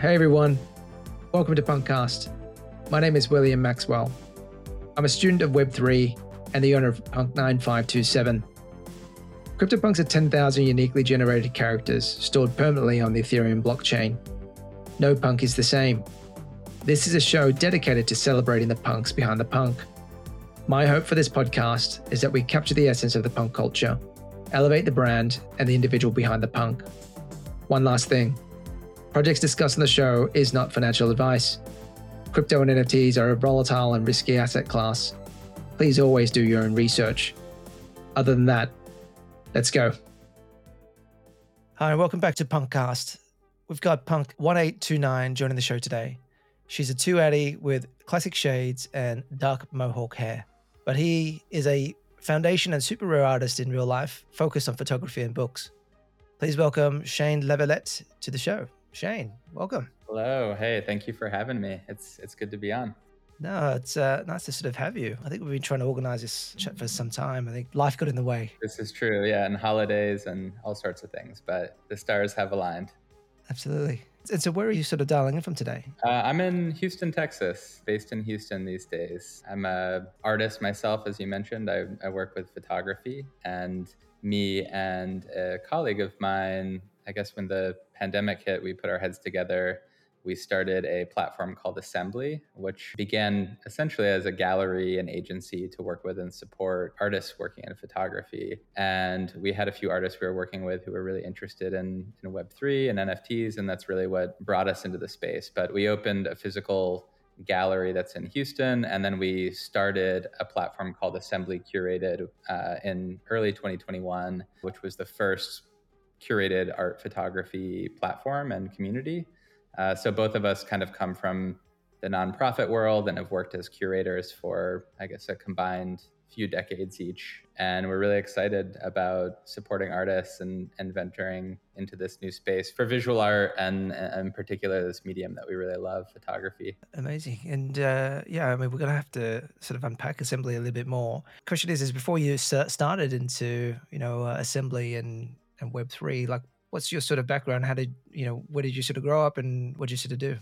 Hey everyone, welcome to Punkcast. My name is William Maxwell. I'm a student of Web3 and the owner of Punk 9527. CryptoPunks are 10,000 uniquely generated characters stored permanently on the Ethereum blockchain. No punk is the same. This is a show dedicated to celebrating the punks behind the punk. My hope for this podcast is that we capture the essence of the punk culture, elevate the brand and the individual behind the punk. One last thing projects discussed on the show is not financial advice. Crypto and NFTs are a volatile and risky asset class. Please always do your own research. Other than that, let's go. Hi, and welcome back to Punkcast. We've got Punk 1829 joining the show today. She's a 280 with classic shades and dark mohawk hair. But he is a foundation and SuperRare artist in real life, focused on photography and books. Please welcome Shane Lavalette to the show. Shane, welcome. Hello. Hey, thank you for having me. It's it's good to be on. No, it's uh, nice to sort of have you. I think we've been trying to organize this chat for some time. I think life got in the way. This is true, yeah, and holidays and all sorts of things, but the stars have aligned. Absolutely. And so, where are you sort of dialing in from today? Uh, I'm in Houston, Texas, based in Houston these days. I'm a artist myself, as you mentioned. I, I work with photography, and me and a colleague of mine. I guess when the pandemic hit, we put our heads together we started a platform called Assembly, which began essentially as a gallery and agency to work with and support artists working in photography. And we had a few artists we were working with who were really interested in, in Web3 and NFTs, and that's really what brought us into the space. But we opened a physical gallery that's in Houston, and then we started a platform called Assembly Curated uh, in early 2021, which was the first curated art photography platform and community. Uh, so both of us kind of come from the nonprofit world and have worked as curators for, I guess, a combined few decades each. And we're really excited about supporting artists and, and venturing into this new space for visual art and, in particular this medium that we really love, photography. Amazing. And uh, yeah, I mean, we're going to have to sort of unpack assembly a little bit more. Question is, is before you started into, you know, uh, assembly and, and Web3, like what's your sort of background? How did you know? Where did you sort of grow up, and what did you sort of do?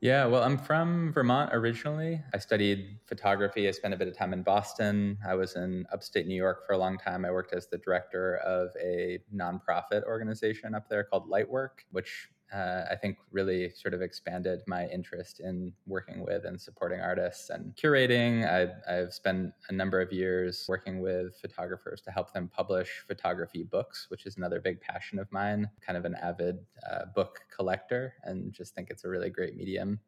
Yeah, well, I'm from Vermont originally. I studied photography. I spent a bit of time in Boston. I was in upstate New York for a long time. I worked as the director of a nonprofit organization up there called Light Work, which uh, I think really sort of expanded my interest in working with and supporting artists and curating. I, I've spent a number of years working with photographers to help them publish photography books, which is another big passion of mine. Kind of an avid uh, book collector and just think it's a really great medium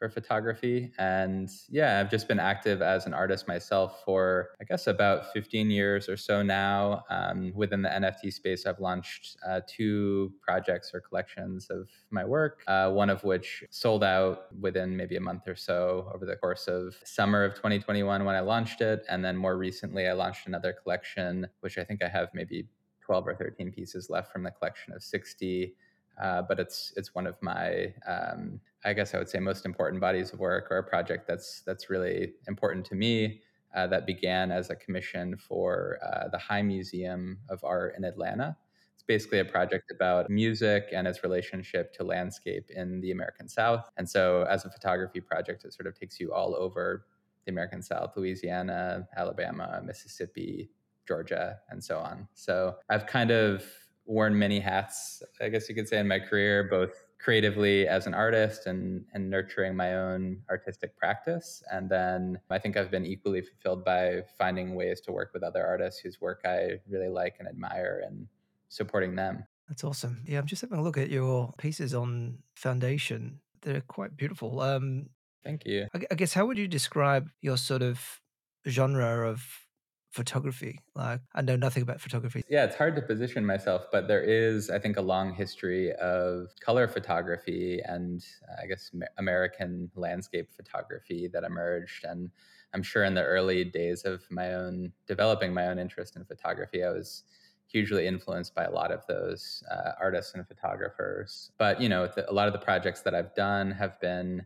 for photography. And yeah, I've just been active as an artist myself for, I guess, about 15 years or so now. Um, within the NFT space, I've launched uh, two projects or collections of my work, uh, one of which sold out within maybe a month or so over the course of summer of 2021 when I launched it. And then more recently, I launched another collection, which I think I have maybe 12 or 13 pieces left from the collection of 60 uh, but it's it's one of my um, I guess I would say most important bodies of work or a project that's that's really important to me. Uh, that began as a commission for uh, the High Museum of Art in Atlanta. It's basically a project about music and its relationship to landscape in the American South. And so, as a photography project, it sort of takes you all over the American South, Louisiana, Alabama, Mississippi, Georgia, and so on. So I've kind of worn many hats, I guess you could say, in my career, both creatively as an artist and, and nurturing my own artistic practice. And then I think I've been equally fulfilled by finding ways to work with other artists whose work I really like and admire and supporting them. That's awesome. Yeah, I'm just having a look at your pieces on Foundation. They're quite beautiful. Um, Thank you. I guess how would you describe your sort of genre of photography? Like, I know nothing about photography. Yeah, it's hard to position myself, but there is, I think, a long history of color photography and uh, I guess American landscape photography that emerged. And I'm sure in the early days of my own developing my own interest in photography, I was hugely influenced by a lot of those uh, artists and photographers. But, you know, the, a lot of the projects that I've done have been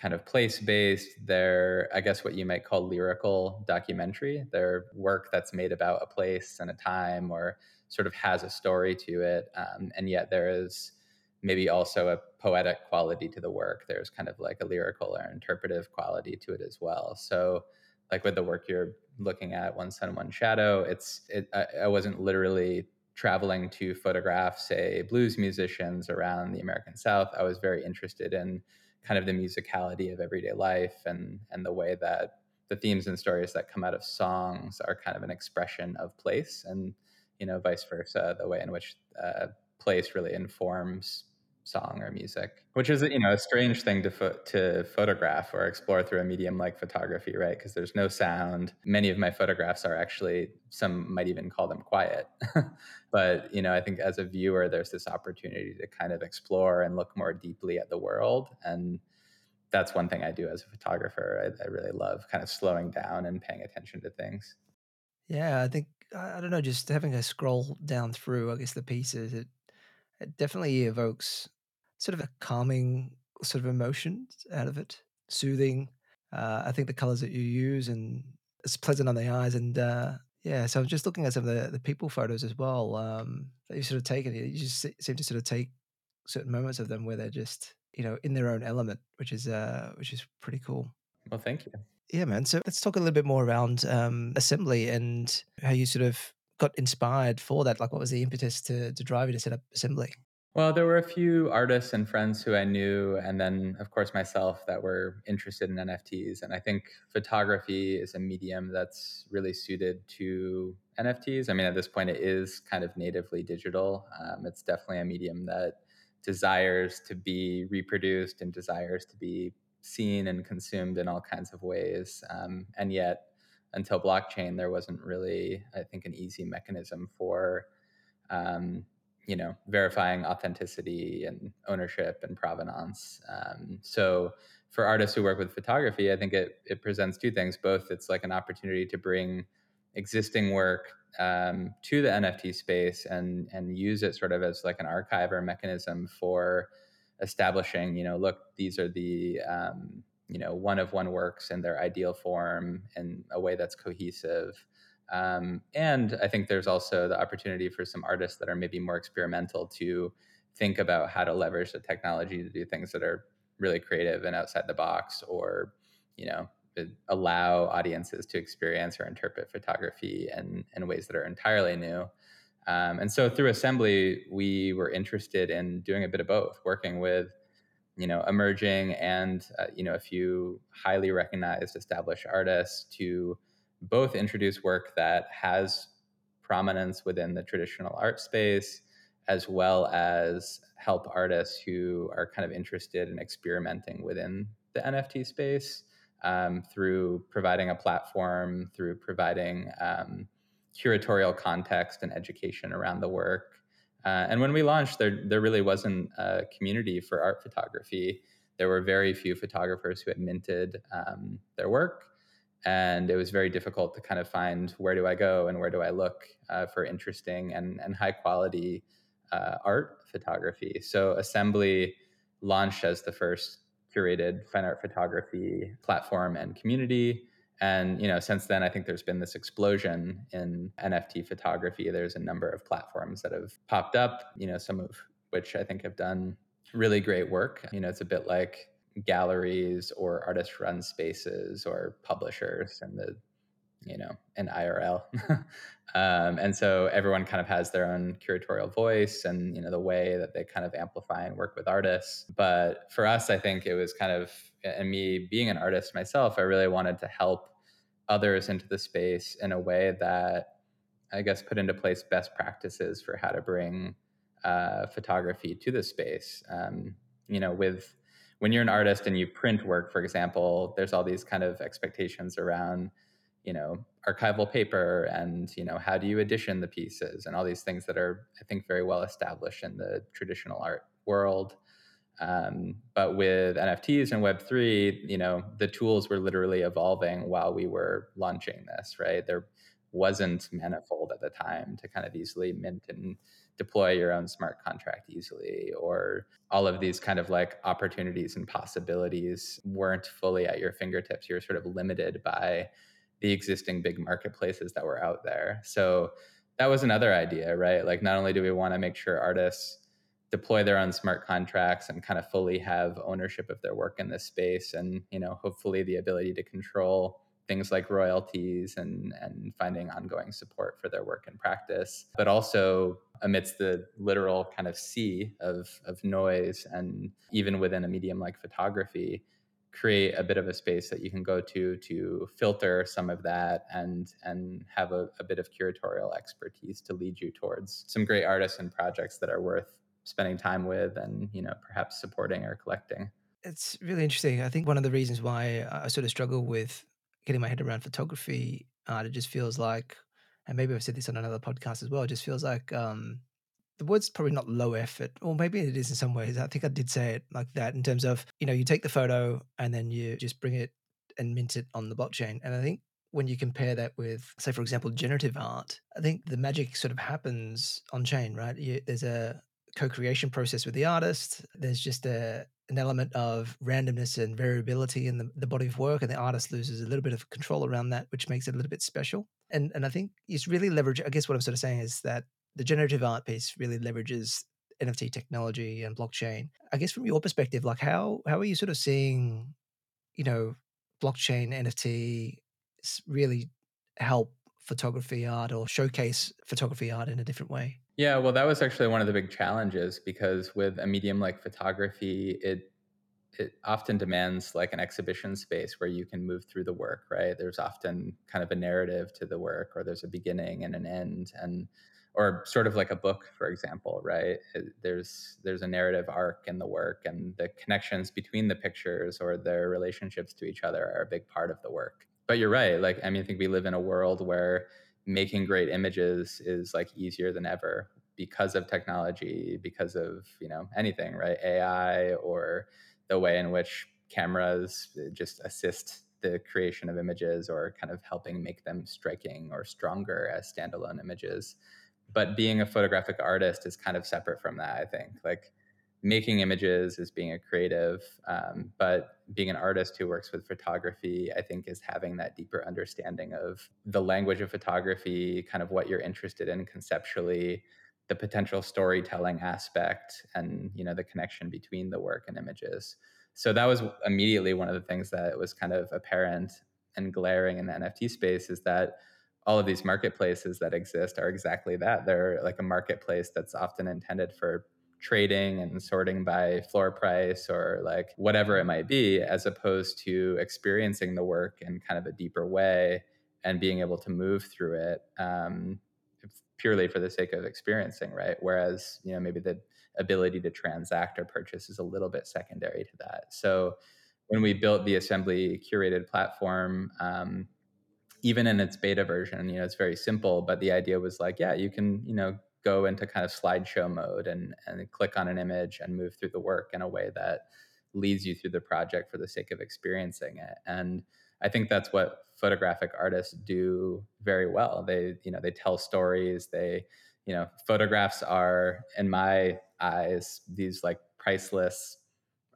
kind of place based. They're, I guess, what you might call lyrical documentary. They're work that's made about a place and a time or sort of has a story to it. Um, and yet there is maybe also a poetic quality to the work. There's kind of like a lyrical or interpretive quality to it as well. So, like with the work you're looking at, One Sun, One Shadow, it's it, I, I wasn't literally traveling to photograph, say, blues musicians around the American South. I was very interested in kind of the musicality of everyday life and and the way that the themes and stories that come out of songs are kind of an expression of place and you know vice versa the way in which uh, place really informs song or music, which is you know a strange thing to fo- to photograph or explore through a medium like photography, right? Because there's no sound. Many of my photographs are actually some might even call them quiet, but you know I think as a viewer, there's this opportunity to kind of explore and look more deeply at the world and. That's one thing I do as a photographer. I, I really love kind of slowing down and paying attention to things. Yeah, I think I don't know, just having a scroll down through, I guess the pieces, it it definitely evokes sort of a calming sort of emotion out of it, soothing. Uh, I think the colors that you use and it's pleasant on the eyes. And uh, yeah, so I'm just looking at some of the, the people photos as well um, that you've sort of taken. You just seem to sort of take certain moments of them where they're just you know in their own element, which is uh, which is pretty cool. Well, thank you. Yeah, man. So let's talk a little bit more around um, assembly and how you sort of got inspired for that. Like, what was the impetus to to drive you to set up assembly? Well, there were a few artists and friends who I knew, and then, of course, myself that were interested in NFTs. And I think photography is a medium that's really suited to NFTs. I mean, at this point, it is kind of natively digital. Um, it's definitely a medium that desires to be reproduced and desires to be seen and consumed in all kinds of ways. Um, and yet, until blockchain, there wasn't really, I think, an easy mechanism for. Um, you know verifying authenticity and ownership and provenance um, so for artists who work with photography i think it, it presents two things both it's like an opportunity to bring existing work um, to the nft space and and use it sort of as like an archive or mechanism for establishing you know look these are the um, you know one of one works in their ideal form in a way that's cohesive um, and I think there's also the opportunity for some artists that are maybe more experimental to think about how to leverage the technology to do things that are really creative and outside the box or, you know, allow audiences to experience or interpret photography in, in ways that are entirely new. Um, and so through Assembly, we were interested in doing a bit of both, working with you know emerging and uh, you know a few highly recognized established artists to both introduce work that has prominence within the traditional art space, as well as help artists who are kind of interested in experimenting within the NFT space um, through providing a platform, through providing um, curatorial context and education around the work. Uh, and when we launched, there there really wasn't a community for art photography. There were very few photographers who had minted um, their work, and it was very difficult to kind of find where do I go and where do I look uh, for interesting and, and high quality uh, art photography. So Assembly launched as the first curated fine art photography platform and community. And you know, since then, I think there's been this explosion in NFT photography. There's a number of platforms that have popped up. You know, some of which I think have done really great work. You know, it's a bit like galleries or artist run spaces or publishers and the you know an irl um, and so everyone kind of has their own curatorial voice and you know the way that they kind of amplify and work with artists but for us i think it was kind of and me being an artist myself i really wanted to help others into the space in a way that i guess put into place best practices for how to bring uh, photography to the space um, you know with when you're an artist and you print work, for example, there's all these kind of expectations around, you know, archival paper and, you know, how do you edition the pieces and all these things that are, I think, very well established in the traditional art world. Um, but with NFTs and Web3, you know, the tools were literally evolving while we were launching this, right? There wasn't Manifold at the time to kind of easily mint and deploy your own smart contract easily or all of these kind of like opportunities and possibilities weren't fully at your fingertips. You're sort of limited by the existing big marketplaces that were out there. So that was another idea right? Like not only do we want to make sure artists deploy their own smart contracts and kind of fully have ownership of their work in this space and you know hopefully the ability to control things like royalties and and finding ongoing support for their work and practice. But also amidst the literal kind of sea of of noise and even within a medium like photography create a bit of a space that you can go to to filter some of that and and have a, a, bit of curatorial expertise to lead you towards some great artists and projects that are worth spending time with and you know perhaps supporting or collecting it's really interesting i think one of the reasons why i sort of struggle with getting my head around photography uh, it just feels like and maybe i've said this on another podcast as well it just feels like um the word's probably not low effort, or maybe it is in some ways. I think I did say it like that in terms of, you know, you take the photo and then you just bring it and mint it on the blockchain. And I think when you compare that with, say, for example, generative art, I think the magic sort of happens on chain, right? You, there's a co-creation process with the artist. There's just a an element of randomness and variability in the, the body of work, and the artist loses a little bit of control around that, which makes it a little bit special. And and I think it's really leverage. I guess what I'm sort of saying is that the generative art piece really leverages NFT technology and blockchain. I guess from your perspective, like how how are you sort of seeing, you know, blockchain NFT really help photography art or showcase photography art in a different way? Yeah, well, that was actually one of the big challenges because with a medium like photography, it it often demands like an exhibition space where you can move through the work, right? There's often kind of a narrative to the work, or there's a beginning and an end, and or sort of like a book for example right uh, there's there's a narrative arc in the work and the connections between the pictures or their relationships to each other are a big part of the work but you're right like i mean i think we live in a world where making great images is like easier than ever because of technology because of you know anything right? Ai or the way in which cameras eh, just assist the creation of images or kind of helping make them striking or stronger as standalone images. But being a photographic artist is kind of separate from that i think. Like making images is being a creative um, but being an artist who works with photography i think is having that deeper understanding of the language of photography kind of what you're interested in conceptually the potential storytelling aspect and you know the connection between the work and images so that was immediately one of the things that was kind of apparent and glaring in the nft space is that all of these marketplaces that exist are exactly that. They're like a marketplace that's often intended for trading and sorting by floor price or like whatever it might be, as opposed to experiencing the work in kind of a deeper way and being able to move through it um, purely for the sake of experiencing, right? Whereas, you know, maybe the ability to transact or purchase is a little bit secondary to that. So when we built the assembly curated platform, um, even in its beta version, you know, it's very simple, but the idea was like, yeah, you can, you know, go into kind of slideshow mode and and click on an image and move through the work in a way that leads you through the project for the sake of experiencing it. And I think that's what photographic artists do very well. They, you know, they tell stories. They, you know, photographs are, in my eyes, these like priceless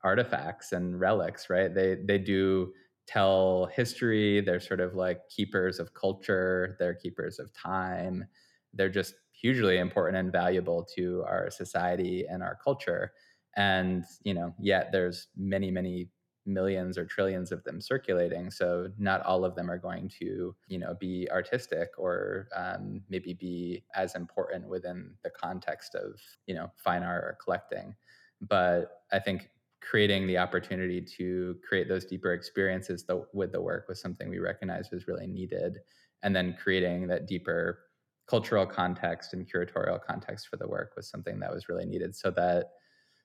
artifacts and relics, right? They they do tell history. They're sort of like keepers of culture, they're keepers of time. They're just hugely important and valuable to our society and our culture. And, you know, yet there's many, many millions or trillions of them circulating. So not all of them are going to, you know, be artistic or um, maybe be as important within the context of, you know, fine art or collecting. But I think creating the opportunity to create those deeper experiences with the work was something we recognized was really needed and then creating that deeper cultural context and curatorial context for the work was something that was really needed so that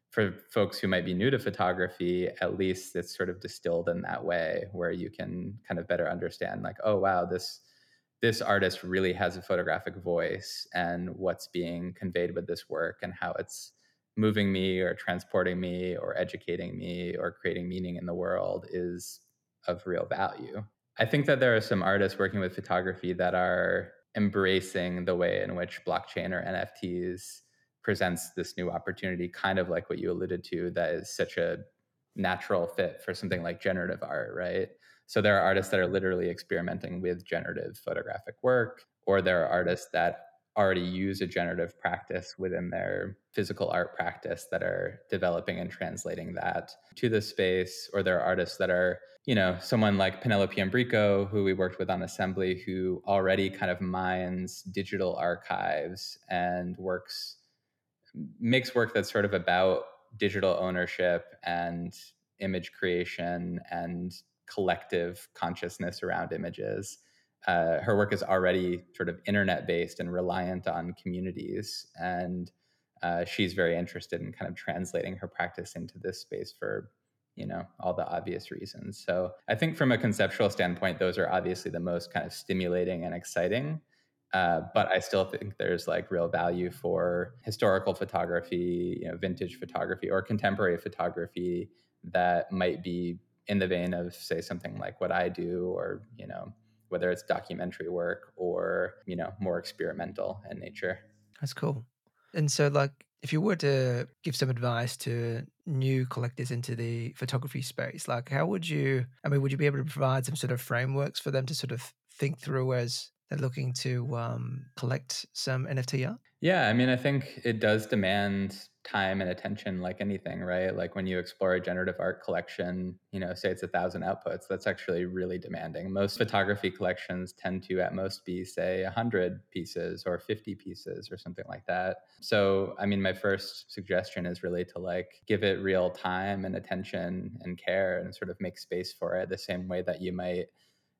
for folks who might be new to photography at least it's sort of distilled in that way where you can kind of better understand like oh wow this this artist really has a photographic voice and what's being conveyed with this work and how it's moving me or transporting me or educating me or creating meaning in the world is of real value. I think that there are some artists working with photography that are embracing the way in which blockchain or NFTs presents this new opportunity, kind of like what you alluded to, that is such a natural fit for something like generative art, right? So there are artists that are literally experimenting with generative photographic work, or there are artists that already use a generative practice within their physical art practice that are developing and translating that to the space or there are artists that are you know someone like penelope umbrico who we worked with on assembly who already kind of mines digital archives and works makes work that's sort of about digital ownership and image creation and collective consciousness around images uh, her work is already sort of internet based and reliant on communities. And uh, she's very interested in kind of translating her practice into this space for you know all the obvious reasons so i think from a conceptual standpoint those are obviously the most kind of stimulating and exciting uh, but i still think there's like real value for historical photography you know vintage photography or contemporary photography that might be in the vein of say something like what i do or you know whether it's documentary work or, you know, more experimental in nature. That's cool. And so like if you were to give some advice to new collectors into the photography space, like how would you I mean, would you be able to provide some sort of frameworks for them to sort of think through as they're looking to um, collect some NFT art? Yeah, I mean, I think it does demand time and attention like anything, right? Like when you explore a generative art collection, you know, say it's a thousand outputs, that's actually really demanding. Most photography collections tend to at most be, say, 100 pieces or 50 pieces or something like that. So, I mean, my first suggestion is really to like give it real time and attention and care and sort of make space for it the same way that you might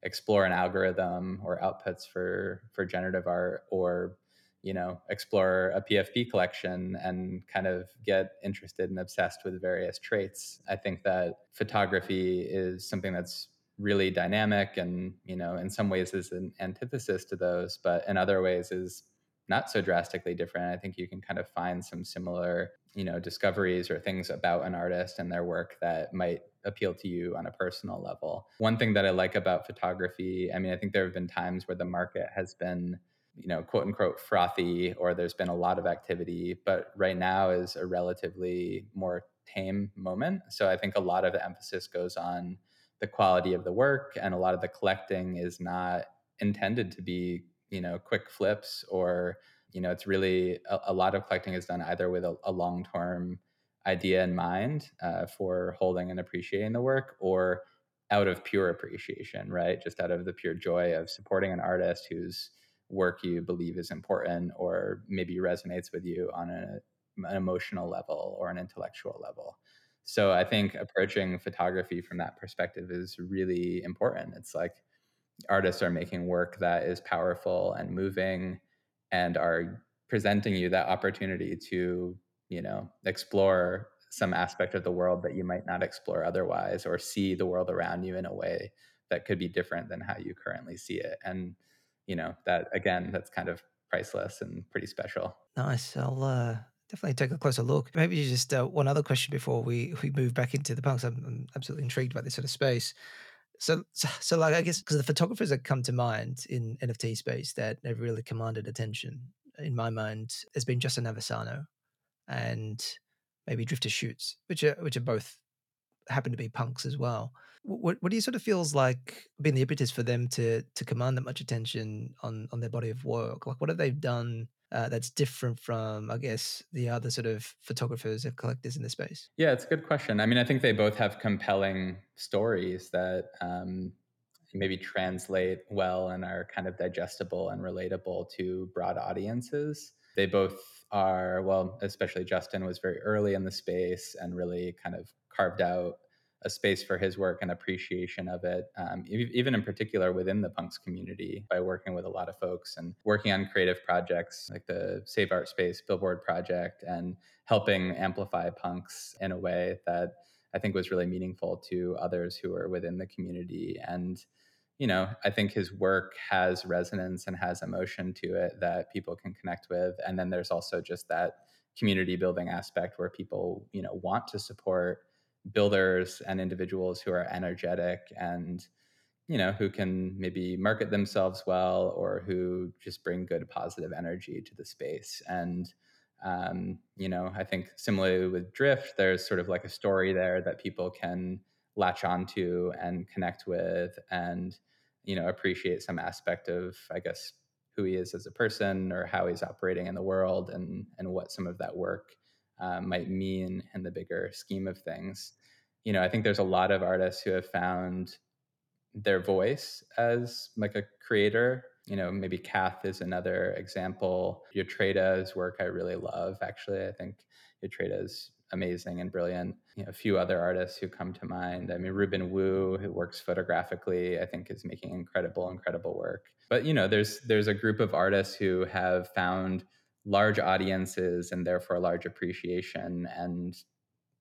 explore an algorithm or outputs for for generative art or you know explore a pfp collection and kind of get interested and obsessed with various traits. I think that photography is something that's really dynamic and you know in some ways is an antithesis to those but in other ways is not so drastically different. I think you can kind of find some similar you know discoveries or things about an artist and their work that might appeal to you on a personal level. One thing that i like about photography i mean i think there have been times where the market has been you know quote unquote frothy or there's been a lot of activity but right now is a relatively more tame moment. So i think a lot of the emphasis goes on the quality of the work and a lot of the collecting is not intended to be you know quick flips or you know it's really a, a lot of collecting is done either with a, a long term idea in mind uh, for holding and appreciating the work or out of pure appreciation right? Just out of the pure joy of supporting an artist whose work you believe is important or maybe resonates with you on a, an emotional level or an intellectual level. So i think approaching photography from that perspective is really important. It's like artists are making work that is powerful and moving and are presenting you that opportunity to you know explore some aspect of the world that you might not explore otherwise or see the world around you in a way that could be different than how you currently see it. And you know that again that's kind of priceless and pretty special. Nice. I'll uh, definitely take a closer look. Maybe just uh, one other question before we we move back into the punks I'm, I'm absolutely intrigued by this sort of space. So, so, so like I guess because the photographers that come to mind in NFT space that have really commanded attention in my mind has been Justin Aversano and maybe Drifter Shoots, which are which are both happen to be punks as well. What what do you sort of feels like been the impetus for them to to command that much attention on on their body of work? Like what have they done uh, that's different from, I guess, the other sort of photographers and collectors in the space? Yeah, it's a good question. I mean, I think they both have compelling stories that um, maybe translate well and are kind of digestible and relatable to broad audiences. They both are, well, especially Justin was very early in the space and really kind of carved out a space for his work and appreciation of it, um, even in particular within the punks community by working with a lot of folks and working on creative projects like the Save Art Space Billboard project and helping amplify punks in a way that I think was really meaningful to others who are within the community. And, you know, I think his work has resonance and has emotion to it that people can connect with. And then there's also just that community building aspect where people, you know, want to support builders and individuals who are energetic and you know who can maybe market themselves well or who just bring good positive energy to the space and um, you know i think similarly with drift there's sort of like a story there that people can latch onto and connect with and you know appreciate some aspect of i guess who he is as a person or how he's operating in the world and and what some of that work uh, might mean in the bigger scheme of things. You know, I think there's a lot of artists who have found their voice as like a creator. You know, maybe Kath is another example. Yatreda's work I really love. Actually, I think Yatreda's amazing and brilliant. You know, a few other artists who come to mind. I mean, Reuben Wu, who works photographically, I think is making incredible, incredible work. But you know, there's there's a group of artists who have found large audiences and therefore large appreciation and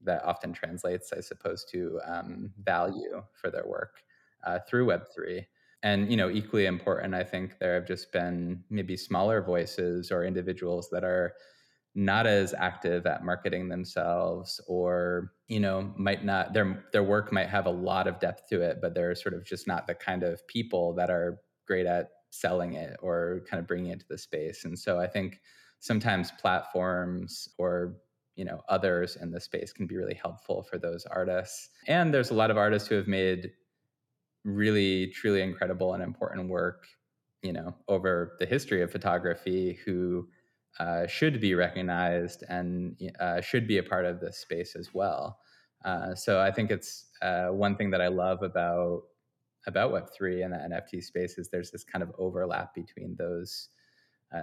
that often translates, I suppose, to um, value for their work uh, through Web3. And you know, equally important, I think there have just been maybe smaller voices or individuals that are not as active at marketing themselves or you know might not their their work might have a lot of depth to it but they're sort of just not the kind of people that are great at selling it or kind of bringing it to the space. And so i think sometimes platforms or you know others in the space can be really helpful for those artists. And there's a lot of artists who have made really truly incredible and important work you know over the history of photography who uh, should be recognized and uh, should be a part of this space as well. Uh, so i think it's uh, one thing that i love about about web3 and the nft space is there's this kind of overlap between those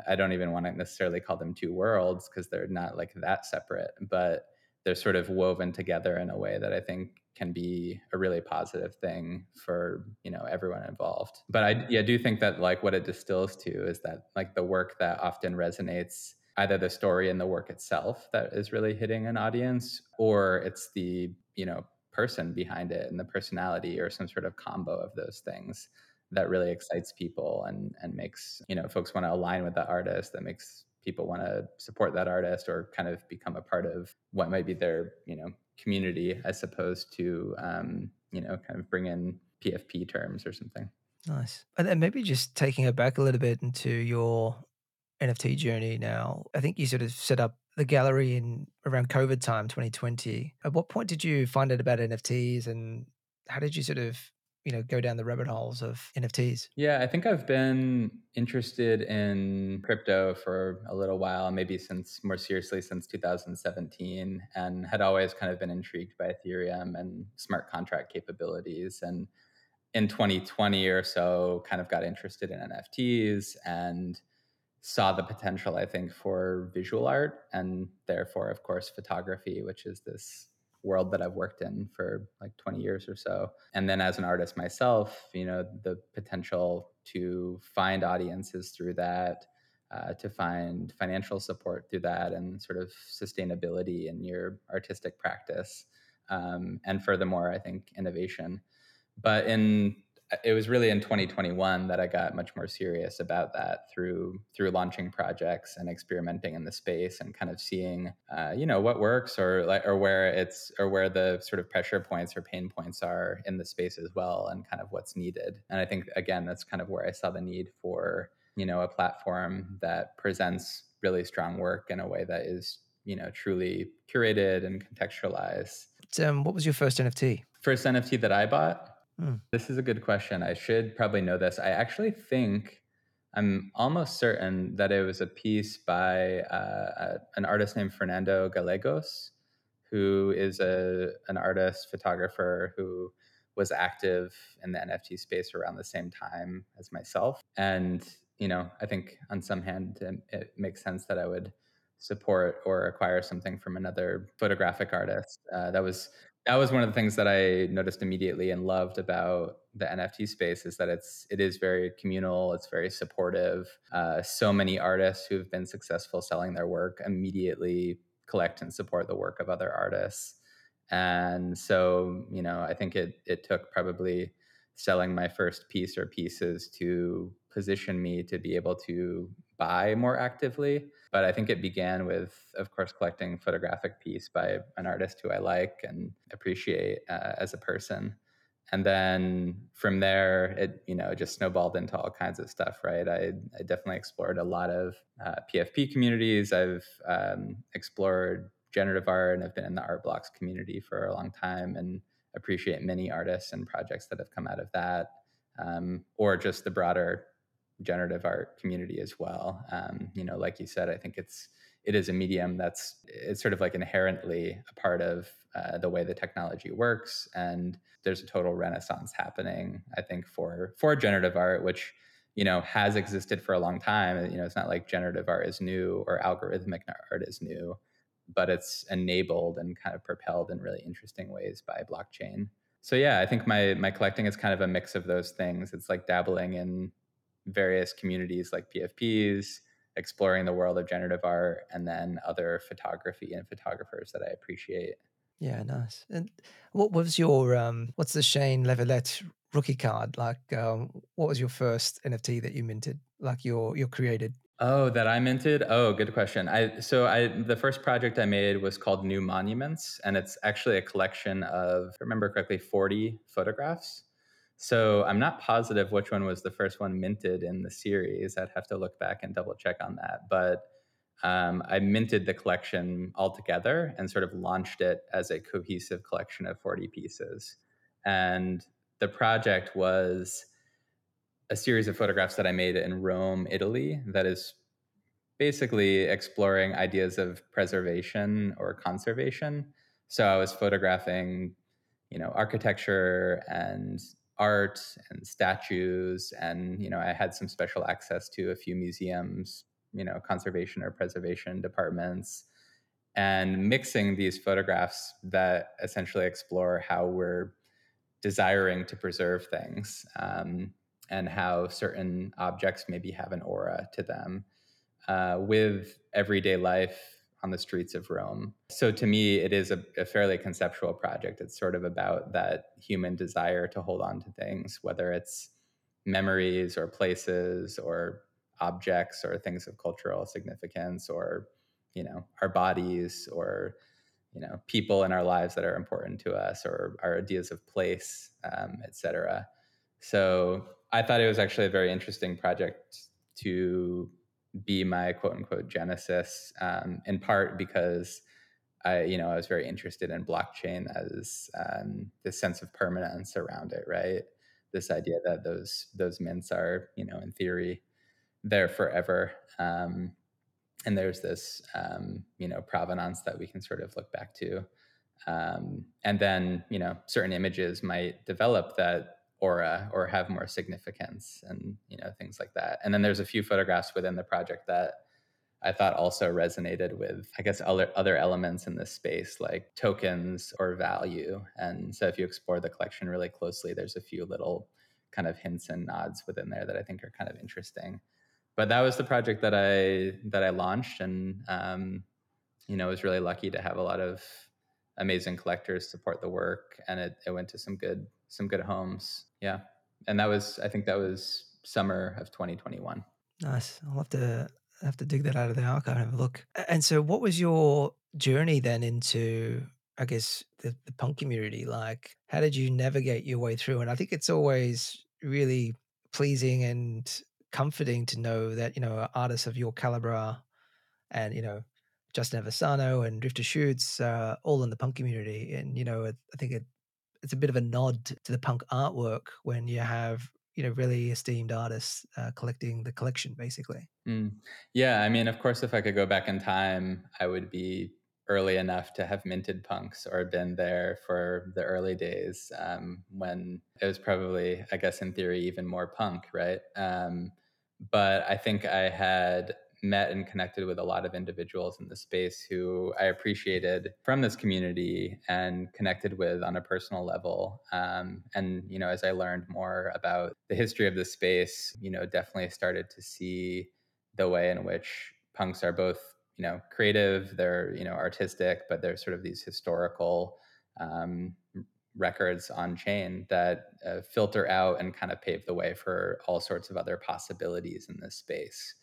I don't even want to necessarily call them two worlds because they're not like that separate, but they're sort of woven together in a way that I think can be a really positive thing for you know everyone involved. But I yeah do think that like what it distills to is that like the work that often resonates either the story and the work itself that is really hitting an audience or it's the you know person behind it and the personality or some sort of combo of those things that really excites people and and makes you know folks want to align with the artist that makes people want to support that artist or kind of become a part of what might be their you know community as opposed to um, you know kind of bring in pfp terms or something. Nice. And then maybe just taking it back a little bit into your nft journey now. I think you sort of set up the gallery in around covid time 2020 at what point did you find out about nfts and how did you sort of you know go down the rabbit holes of nfts yeah i think i've been interested in crypto for a little while maybe since more seriously since 2017 and had always kind of been intrigued by ethereum and smart contract capabilities and in 2020 or so kind of got interested in nfts and saw the potential i think for visual art and therefore of course photography which is this world that I've worked in for like 20 years or so. And then as an artist myself, you know, the potential to find audiences through that, uh, to find financial support through that, and sort of sustainability in your artistic practice. Um, and furthermore, I think innovation. But in it was really in 2021 that I got much more serious about that through through launching projects and experimenting in the space and kind of seeing uh, you know what works or like or where it's or where the sort of pressure points or pain points are in the space as well and kind of what's needed. And I think again that's kind of where I saw the need for you know a platform that presents really strong work in a way that is you know truly curated and contextualized. Um, what was your first NFT? First NFT that I bought Hmm. This is a good question. I should probably know this. I actually think I'm almost certain that it was a piece by uh, an artist named Fernando Gallegos, who is a an artist photographer who was active in the NFT space around the same time as myself. And you know, I think on some hand, it makes sense that I would support or acquire something from another photographic artist. Uh, that was that was one of the things that I noticed immediately and loved about the NFT space is that it's it is very communal. It's very supportive. Uh, so many artists who've been successful selling their work immediately collect and support the work of other artists. And so, you know, I think it it took probably selling my first piece or pieces to position me to be able to buy more actively. But I think it began with, of course, collecting photographic piece by an artist who I like and appreciate uh, as a person. And then from there, it you know just snowballed into all kinds of stuff. Right, I, I definitely explored a lot of uh, PFP communities. I've um, explored generative art and I've been in the art blocks community for a long time and appreciate many artists and projects that have come out of that, um, or just the broader generative art community as well. Um, you know, like you said, I think it's it is a medium that's it's sort of like inherently a part of uh, the way the technology works, and there's a total renaissance happening. I think for for generative art, which you know has existed for a long time. You know, it's not like generative art is new or algorithmic art is new, but it's enabled and kind of propelled in really interesting ways by blockchain. So yeah, I think my my collecting is kind of a mix of those things. It's like dabbling in various communities like PFPs, exploring the world of generative art, and then other photography and photographers that I appreciate. Yeah, nice. And what was your um what's the Shane Lavalette rookie card? Like um what was your first NFT that you minted? Like your your created? Oh, that I minted? Oh, good question. I so I the first project I made was called New Monuments and it's actually a collection of if I remember correctly 40 photographs. So I'm not positive which one was the first one minted in the series. I'd have to look back and double check on that. But um, I minted the collection altogether and sort of launched it as a cohesive collection of 40 pieces. And the project was a series of photographs that I made in Rome, Italy, that is basically exploring ideas of preservation or conservation. So I was photographing, you know, architecture and art and statues and you know i had some special access to a few museums you know conservation or preservation departments and mixing these photographs that essentially explore how we're desiring to preserve things um, and how certain objects maybe have an aura to them uh, with everyday life on the streets of Rome. So to me, it is a, a, fairly conceptual project. It's sort of about that human desire to hold on to things, whether it's memories or places or objects or things of cultural significance or you know our bodies or you know people in our lives that are important to us or our ideas of place um, etc so i thought it was actually a very interesting project to be my quote unquote genesis, um, in part because I, you know, I was very interested in blockchain as um, this sense of permanence around it, right? This idea that those those mints are, you know, in theory, there forever, um, and there's this, um, you know, provenance that we can sort of look back to, um, and then, you know, certain images might develop that aura or have more significance and you know things like that. And then there's a few photographs within the project that i thought also resonated with i guess other other elements in this space like tokens or value. And so if you explore the collection really closely there's a few little kind of hints and nods within there that i think are kind of interesting. But that was the project that i that i launched and um, you know was really lucky to have a lot of amazing collectors support the work. And it, it went to some good some good homes. Yeah. And that was i think that was summer of 2021 nice. I'll have to have to dig that out of the archive and have a look. And so what was your journey then into i guess the, the punk community? Like how did you navigate your way through? And i think it's always really pleasing and comforting to know that you know artists of your caliber and you know Justin Aversano and Drifter Shoots, uh, all in the punk community. And, you know, I think it, it's a bit of a nod to the punk artwork when you have, you know, really esteemed artists uh, collecting the collection, basically. Mm. Yeah. I mean, of course, if I could go back in time, I would be early enough to have minted punks or been there for the early days um, when it was probably, I guess, in theory, even more punk, right? Um, but I think I had met and connected with a lot of individuals in the space who I appreciated from this community and connected with on a personal level. Um, and, you know, as I learned more about the history of the space, you know, definitely started to see the way in which punks are both, you know, creative, they're, you know, artistic, but they're sort of these historical um, records on chain that uh, filter out and kind of pave the way for all sorts of other possibilities in this space.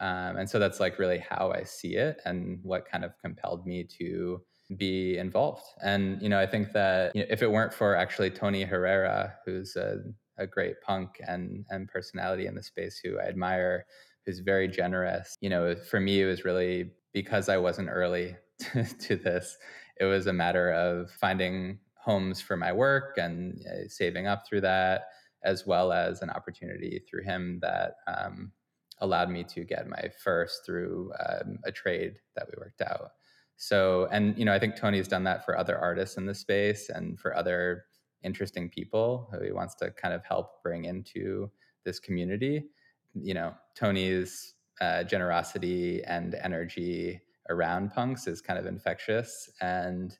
Um, and so that's like really how I see it and what kind of compelled me to be involved. And, you know, I think that you know, if it weren't for actually Tony Herrera, who's a, a great punk and, and personality in the space who I admire, who's very generous, you know, for me, it was really because I wasn't early to, to this. It was a matter of finding homes for my work and uh, saving up through that as well as an opportunity through him that um, allowed me to get my first through um, a trade that we worked out. So, and you know, I think Tony's done that for other artists in the space and for other interesting people who he wants to kind of help bring into this community. You know, Tony's uh, generosity and energy around punks is kind of infectious, and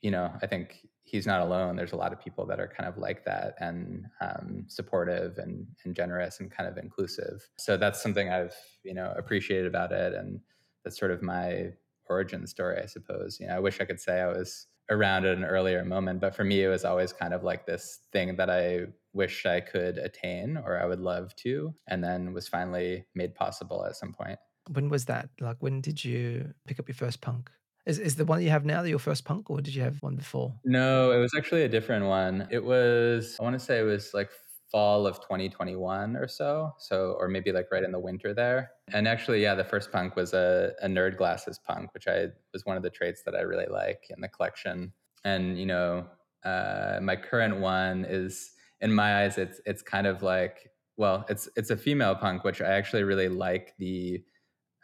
you know, I think he's not alone. There's a lot of people that are kind of like that and um, supportive and, and generous and kind of inclusive. So that's something I've you know appreciated about it, and that's sort of my origin story, I suppose. You know, I wish I could say I was around at an earlier moment, but for me, it was always kind of like this thing that I wish I could attain or I would love to, and then was finally made possible at some point. When was that? Like, when did you pick up your first punk? Is, is the one you have now your first punk, or did you have one before? No, it was actually a different one. It was, I want to say it was like fall of 2021 or so. So, or maybe like right in the winter there. And actually, yeah, the first punk was a, a nerd glasses punk, which I was one of the traits that I really like in the collection. And, you know, uh, my current one is, in my eyes, it's, it's kind of like, well, it's, it's a female punk, which I actually really like the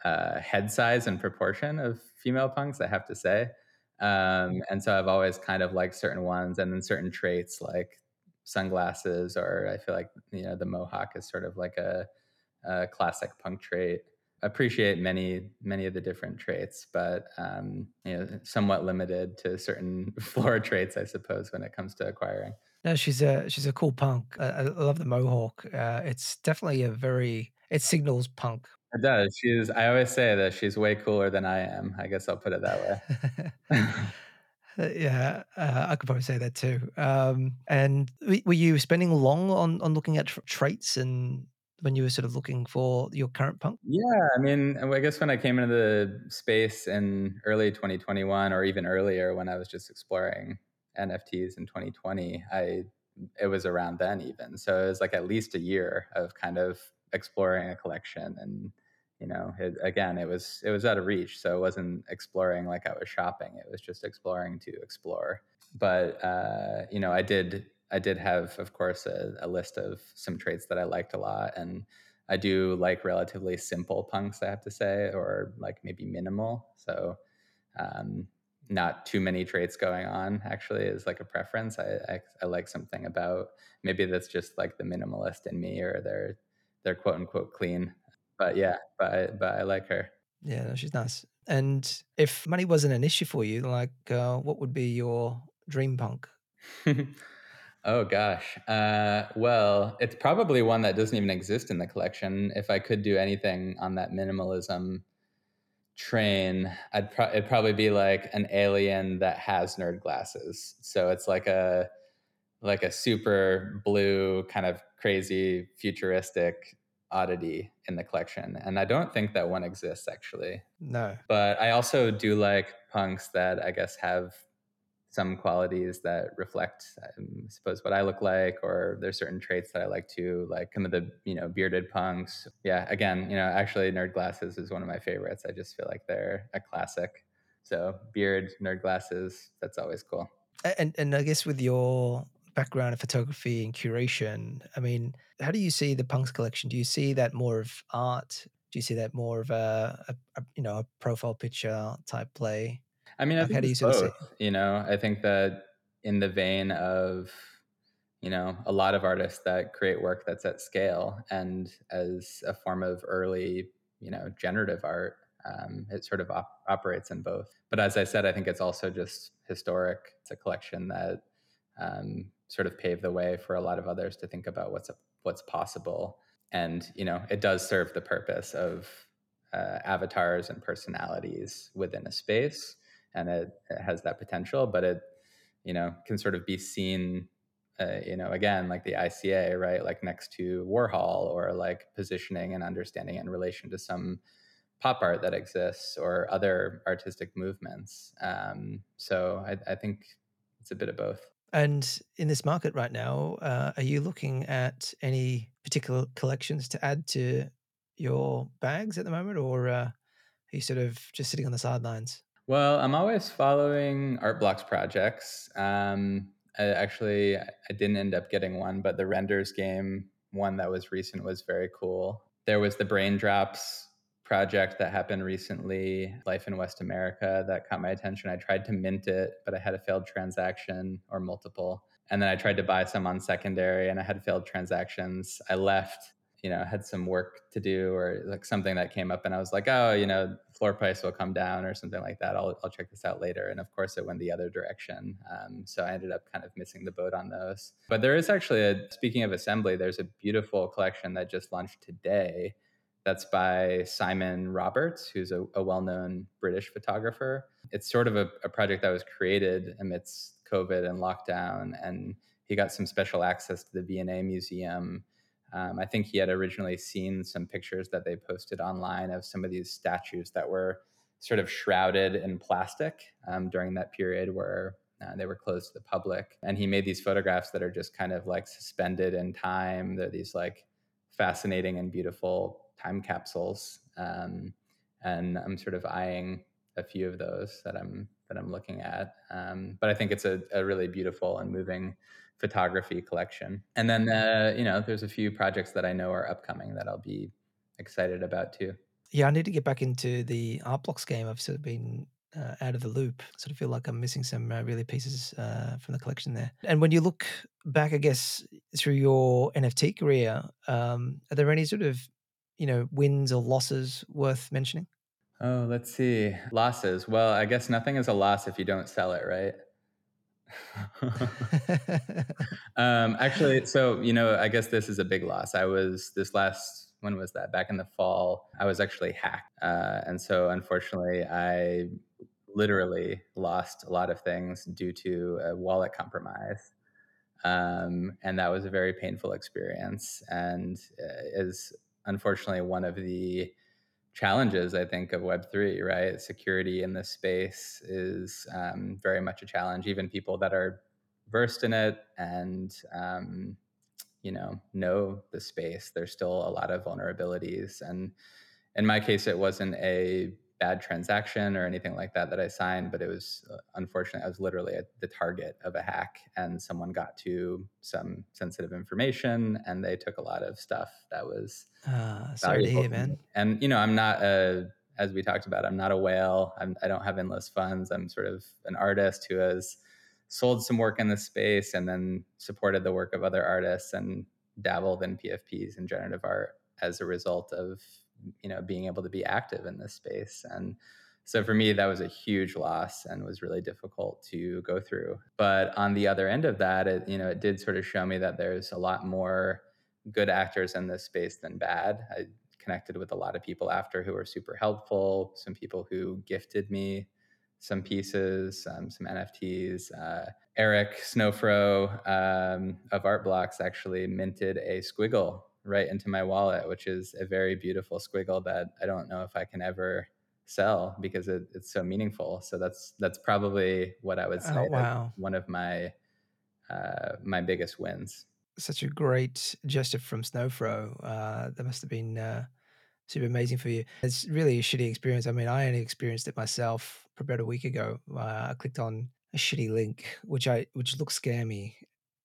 uh, head size and proportion of female punks, I have to say. Um, and so I've always kind of liked certain ones and then certain traits like sunglasses, or I feel like you know the mohawk is sort of like a, a classic punk trait. Appreciate many many of the different traits, but um, you know somewhat limited to certain floor traits, I suppose, when it comes to acquiring. No, she's a she's a cool punk. I, I love the mohawk. Uh, it's definitely a very it signals punk. It does. She's. I always say that she's way cooler than I am. I guess I'll put it that way. Uh, yeah, uh, I could probably say that too. Um, and were you spending long on on looking at traits and when you were sort of looking for your current punk? Yeah, I mean, I guess when I came into the space in early 2021 or even earlier when I was just exploring NFTs in 2020, I it was around then even. So it was like at least a year of kind of exploring a collection and you know it, again it was it was out of reach so it wasn't exploring like i was shopping it was just exploring to explore. But uh, you know i did i did have of course a, a, list of some traits that i liked a lot and i do like relatively simple punks i have to say or like maybe minimal so um, not too many traits going on actually is like a preference. I, I, I like something about maybe that's just like the minimalist in me or they're they're quote unquote clean but yeah, but I, but I like her. Yeah, no, she's nice. And if money wasn't an issue for you, like, uh, what would be your dream punk? oh gosh. Uh, well, it's probably one that doesn't even exist in the collection. If I could do anything on that minimalism train, I'd pro- it'd probably be like an alien that has nerd glasses. So it's like a like a super blue kind of crazy futuristic oddity in the collection. And I don't think that one exists actually. No. But I also do like punks that I guess have some qualities that reflect, um, I suppose, what I look like, or there's certain traits that I like too, like some of the, you know, bearded punks. Yeah, again, you know, actually, Nerd Glasses is one of my favorites. I just feel like they're a classic. So, beard, nerd glasses, that's always cool. And and I guess with your background in photography and curation, I mean, how do you see the punks collection? Do you see that more of art? Do you see that more of a, a, a you know a profile picture type play? I mean, I like, how do you both, of You know, I think that in the vein of you know a lot of artists that create work that's at scale and as a form of early you know generative art um, it sort of op- operates in both but as i said i think it's also just historic it's a collection that um, sort of pave the way for a lot of others to think about what's what's possible. And you know, it does serve the purpose of uh, avatars and personalities within a space, and it, it, has that potential. But it, you know, can sort of be seen, uh, you know, again like the ICA, right, like next to Warhol, or like positioning and understanding in relation to some pop art that exists or other artistic movements. Um, so I, I think it's a bit of both. And in this market right now, uh, are you looking at any particular collections to add to your bags at the moment, or uh, are you sort of just sitting on the sidelines? Well, I'm always following Art Blocks projects. Um, I actually I didn't end up getting one, but the renders game one that was recent was very cool. There was the Braindrops project that happened recently, Life in West America, that caught my attention. I tried to mint it, but I had a failed transaction or multiple. And then I tried to buy some on secondary and I had failed transactions. I left you know had some work to do or like something that came up and i was like oh you know floor price will come down or something like that i'll, I'll check this out later and of course it went the other direction um, so i ended up kind of missing the boat on those but there is actually a speaking of assembly there's a beautiful collection that just launched today that's by simon roberts who's a, a well-known british photographer it's sort of a, a project that was created amidst covid and lockdown and he got some special access to the V&A museum um, I think he had originally seen some pictures that they posted online of some of these statues that were sort of shrouded in plastic um, during that period where uh, they were closed to the public. And he made these photographs that are just kind of like suspended in time. They're these like fascinating and beautiful time capsules. Um, and I'm sort of eyeing a few of those that I'm that I'm looking at. Um, but I think it's a, a really beautiful and moving photography collection. And then, uh, you know, there's a few projects that I know are upcoming that I'll be excited about too. Yeah, I need to get back into the art blocks game. I've sort of been uh, out of the loop. Sort of feel like I'm missing some uh, really pieces uh, from the collection there. And when you look back, I guess through your NFT career, um, are there any sort of you know wins or losses worth mentioning? Oh, let's see. Losses. Well, I guess nothing is a loss if you don't sell it, right? um, actually, so you know, I guess this is a big loss. I was this last when was that? Back in the fall, I was actually hacked, uh, and so unfortunately, I literally lost a lot of things due to a wallet compromise. Um, and that was a very painful experience, and uh, is unfortunately one of the challenges i think of web3 right? Security in this space is um, very much a challenge. Even people that are versed in it and um, you know know the space there's still a lot of vulnerabilities. And in my case it wasn't a bad transaction or anything like that that I signed, but it was uh, unfortunately I was literally at the target of a hack, and someone got to some sensitive information, and they took a lot of stuff that was uh, sorry to hear, man. And you know, I'm not a as we talked about, I'm not a whale. I'm, I do not have endless funds. I'm sort of an artist who has sold some work in the space and then supported the work of other artists and dabbled in PFPs and generative art as a result of you know being able to be active in this space. And so for me that was a huge loss and was really difficult to go through. But on the other end of that it you know it did sort of show me that there's a lot more good actors in this space than bad. I connected with a lot of people after who were super helpful some people who gifted me some pieces um, some nfts uh, erick snowfro um, of art blocks actually minted a squiggle right into my wallet, which is a very beautiful squiggle that I don't know if I can ever sell because it, it's so meaningful. So that's that's probably what I would oh, say. Oh, wow. One of my uh, my biggest wins. Such a great gesture from Snowfro. Uh, that must have been uh, super amazing for you. It's really a shitty experience. I mean, I only experienced it myself about a week ago. Uh, I clicked on a shitty link, which I which looks scammy,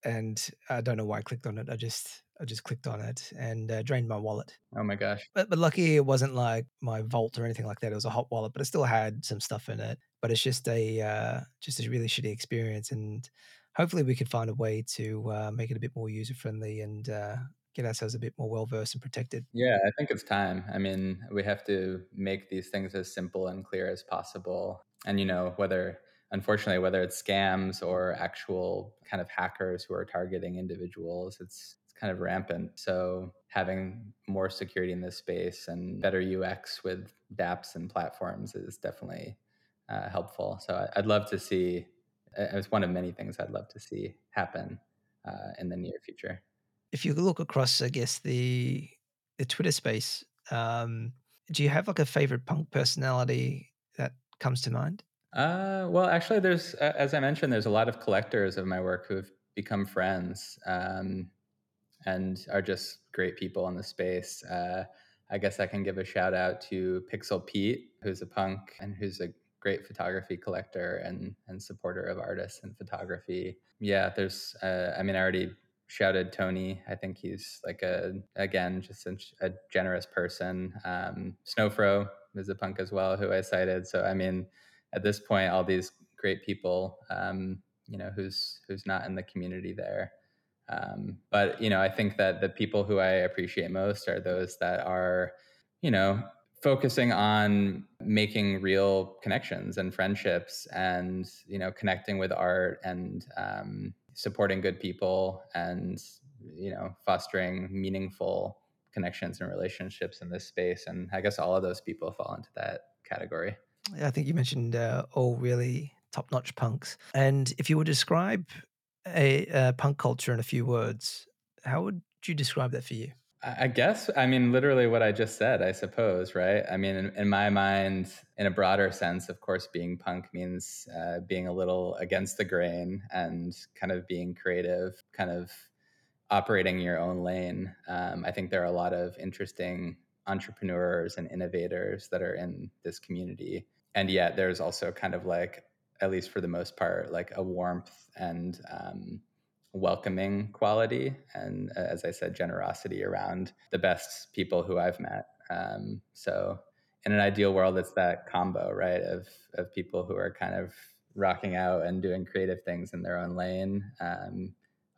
and I don't know why I clicked on it. I just I just clicked on it and uh, drained my wallet. Oh my gosh! But but lucky it wasn't like my vault or anything like that. It was a hot wallet, but it still had some stuff in it. But it's just a uh, just a really shitty experience, and hopefully we could find a way to uh, make it a bit more user friendly and uh, get ourselves a bit more well versed and protected. Yeah, I think it's time. I mean, we have to make these things as simple and clear as possible. And you know, whether unfortunately, whether it's scams or actual kind of hackers who are targeting individuals, it's kind of rampant. So having more security in this space and better UX with dApps and platforms is definitely uh, helpful. So I'd love to see. It's one of many things I'd love to see happen uh, in the near future. If you look across, I guess the the Twitter space, um, do you have like a favorite punk personality that comes to mind? Uh, well, actually, there's as I mentioned, there's a lot of collectors of my work who've become friends. Um, and are just great people in the space. Uh, I guess I can give a shout out to Pixel Pete, who's a punk and who's a great photography collector and and supporter of artists and photography. Yeah, there's. Uh, I mean, I already shouted Tony. I think he's like a again just a, a generous person. Um, Snowfro is a punk as well, who I cited. So I mean, at this point, all these great people, um, you know, who's who's not in the community there. Um, but you know, I think that the people who I appreciate most are those that are, you know, focusing on making real connections and friendships, and you know, connecting with art and um, supporting good people, and you know, fostering meaningful connections and relationships in this space. And I guess all of those people fall into that category. I think you mentioned uh, all really top-notch punks, and if you would describe a, a punk culture in a few words, how would you describe that for you? I guess, I mean, literally what I just said, I suppose, right? I mean, in, in my mind, in a broader sense, of course, being punk means uh, being a little against the grain and kind of being creative, kind of operating your own lane. Um, I think there are a lot of interesting entrepreneurs and innovators that are in this community. And yet, there's also kind of like, at least for the most part, like a warmth and um, welcoming quality and uh, as i said generosity around the best people who i've met. Um, so in an ideal world it's that combo right of of people who are kind of rocking out and doing creative things in their own lane um,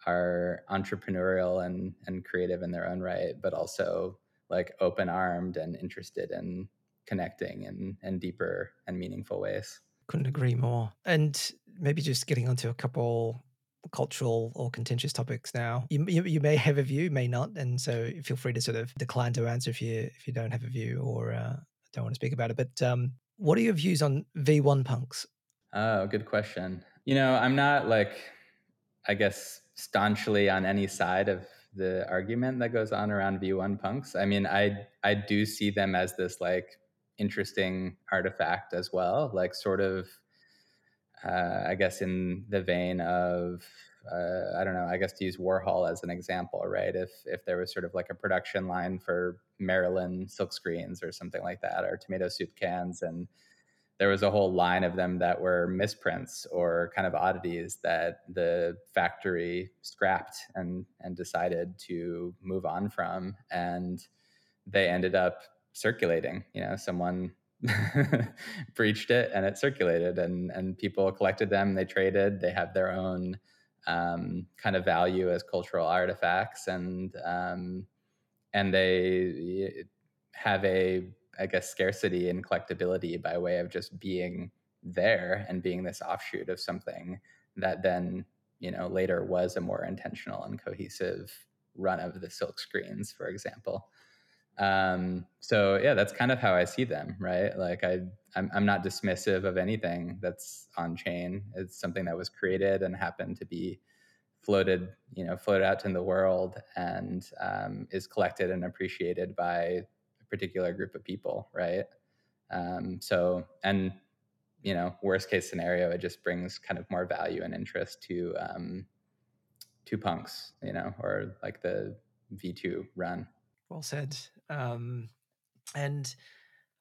are entrepreneurial and and creative in their own right but also like open armed and interested in connecting in in deeper and meaningful ways couldn't agree more and maybe just getting onto a couple cultural or contentious topics now. You, you, you may have a view, may not, and so feel free to sort of decline to answer if you if you don't have a view or uh, don't want to speak about it. But um, what are your views on V1 punks? Oh, good question. You know, I'm not like, I guess, staunchly on any side of the argument that goes on around V1 punks. I mean, I I do see them as this like interesting artifact as well, like sort of uh, I guess in the vein of uh, I don't know, I guess to use Warhol as an example, right? If if there was sort of like a production line for Marilyn silkscreens or something like that, or tomato soup cans, and there was a whole line of them that were misprints or kind of oddities that the factory scrapped and and decided to move on from, and they ended up circulating. You know, someone breached it and it circulated and and people collected them they traded they have their own um, kind of value as cultural artifacts and um, and they have a i guess scarcity and collectability by way of just being there and being this offshoot of something that then you know later was a more intentional and cohesive run of the silk screens for example um, so yeah, that's kind of how I see them, right? Like I, I'm, I'm not dismissive of anything that's on chain. It's something that was created and happened to be floated, you know, floated out in the world and um, is collected and appreciated by a particular group of people, right? Um, so, and you know, worst case scenario, it just brings kind of more value and interest to um, to punks, you know, or like the V2 run. Well said. Um, and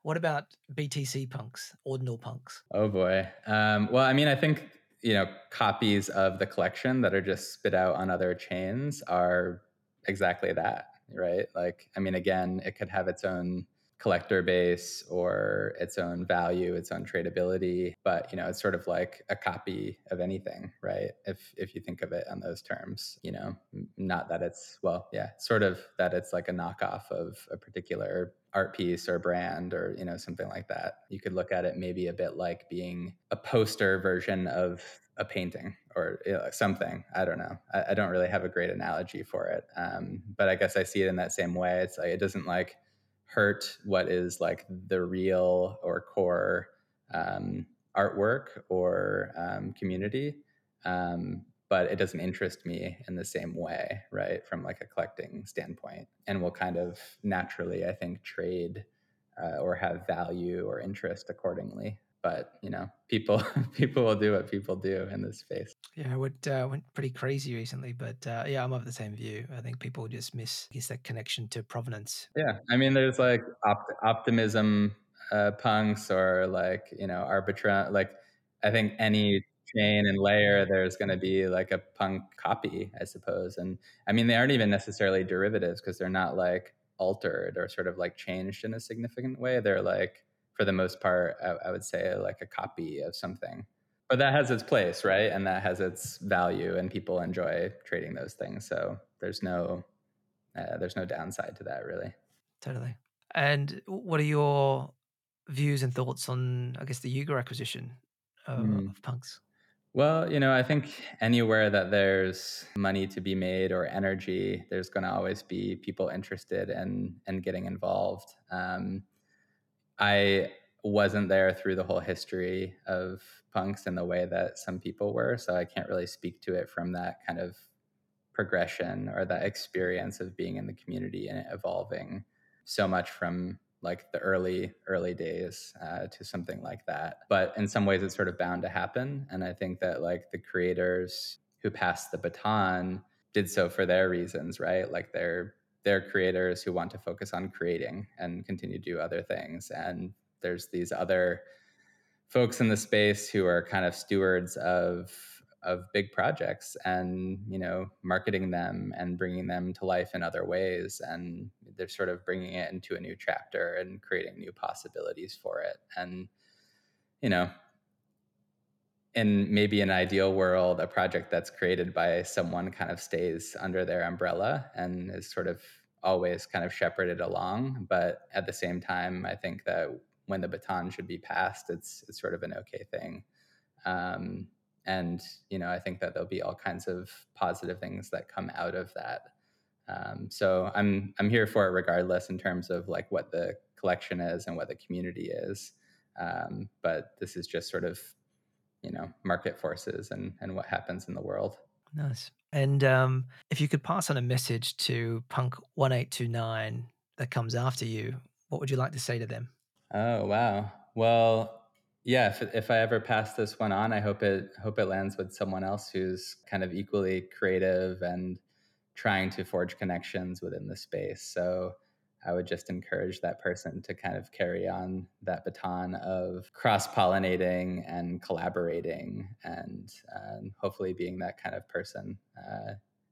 what about BTC punks, ordinal punks? Oh boy. Um, well, I mean, I think you know copies of the collection that are just spit out on other chains are exactly that, right? Like, I mean, again, it could have its own collector base or its own value, its own tradability. But you know, it's sort of like a copy of anything, right? If if you think of it on those terms, you know, not that it's well, yeah, sort of that it's like a knockoff of a particular art piece or brand or you know something like that. You could look at it maybe a bit like being a poster version of a painting or you know, something. I don't know. I, I, don't really have a great analogy for it, um, but I guess I see it in that same way. It's like it doesn't like hurt what is like the real or core um, artwork or um, community um, but it doesn't interest me in the same way right from like a collecting standpoint and will kind of naturally i think trade uh, or have value or interest accordingly. But you know people people will do what people do in this space yeah it went, uh, went pretty crazy recently but uh, yeah i'm of the same view. I think people just miss guess that connection to provenance. Yeah i mean there's like opt- optimism uh, punks or like you know arbitra like i think any chain and layer there's going to be like a punk copy i suppose and i mean they aren't even necessarily derivatives because they're not like altered or sort of like changed in a significant way. They're like for the most part I, I would say like a copy of something but that has its place right and that has its value and people enjoy trading those things so there's no uh, there's no downside to that really totally and what are your views and thoughts on, I guess, the Yuga acquisition of, mm. of punks? Well, you know, I think anywhere that there's money to be made or energy, there's going to always be people interested in in getting involved. Um, I wasn't there through the whole history of punks in the way that some people were, so I can't really speak to it from that kind of progression or that experience of being in the community and evolving so much from like the early early days uh, to something like that. But in some ways it's sort of bound to happen and i think that like the creators who passed the baton did so for their reasons right? Like they're they're creators who want to focus on creating and continue to do other things and there's these other folks in the space who are kind of stewards of of big projects and you know marketing them and bringing them to life in other ways. And they're sort of bringing it into a new chapter and creating new possibilities for it. And you know in maybe an ideal world a project that's created by someone kind of stays under their umbrella and is sort of always kind of shepherded along. But at the same time i think that when the baton should be passed it's it's sort of an okay thing. Um, and you know i think that there'll be all kinds of positive things that come out of that. Um, so i'm i'm here for it regardless in terms of like what the collection is and what the community is. Um, but this is just sort of you know market forces and and what happens in the world. Nice. And um, if you could pass on a message to punk 1829 that comes after you what would you like to say to them oh wow well yeah, if, if I ever pass this one on, I hope it hope it lands with someone else who's kind of equally creative and trying to forge connections within the space. So I would just encourage that person to kind of carry on that baton of cross pollinating and collaborating and uh, hopefully being that kind of person uh,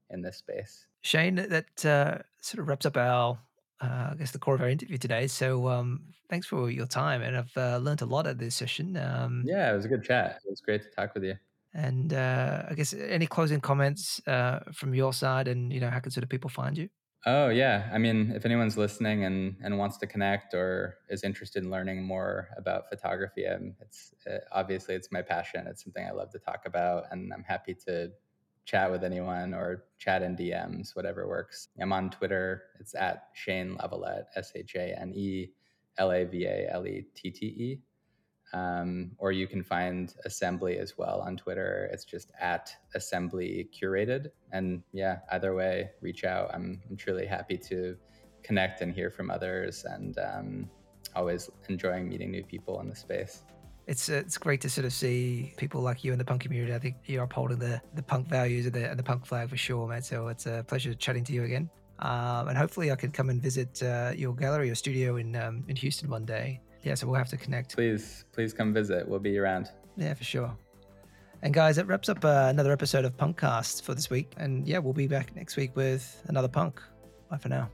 in this space. Shane, that uh, sort of wraps up our uh, I guess the core of our interview today. So um, thanks for your time, and I've uh, learned a lot at this session. Um, yeah, it was a good chat. It was great to talk with you. And uh, I guess any closing comments uh, from your side, and you know, how can sort of people find you? Oh yeah, I mean, if anyone's listening and and wants to connect or is interested in learning more about photography, I'm, it's uh, obviously it's my passion. It's something I love to talk about, and I'm happy to chat with anyone or chat in DMs, whatever works. I'm on Twitter. It's at Shane Lavalette, S H A N E L A V A L E T T E. Um, or you can find Assembly as well on Twitter. It's just at Assembly Curated. And yeah, either way, reach out. I'm, I'm truly happy to connect and hear from others and um, always enjoying meeting new people in the space it's uh, it's great to sort of see people like you in the punk community. I think you're upholding the the punk values and the, and the punk flag for sure, man. So it's a pleasure chatting to you again. Um, and hopefully, I can come and visit uh, your gallery or studio in um, in Houston one day. Yeah, so we'll have to connect. Please, please come visit. We'll be around. Yeah, for sure. And guys, that wraps up uh, another episode of Punkcast for this week. And yeah, we'll be back next week with another punk. Bye for now.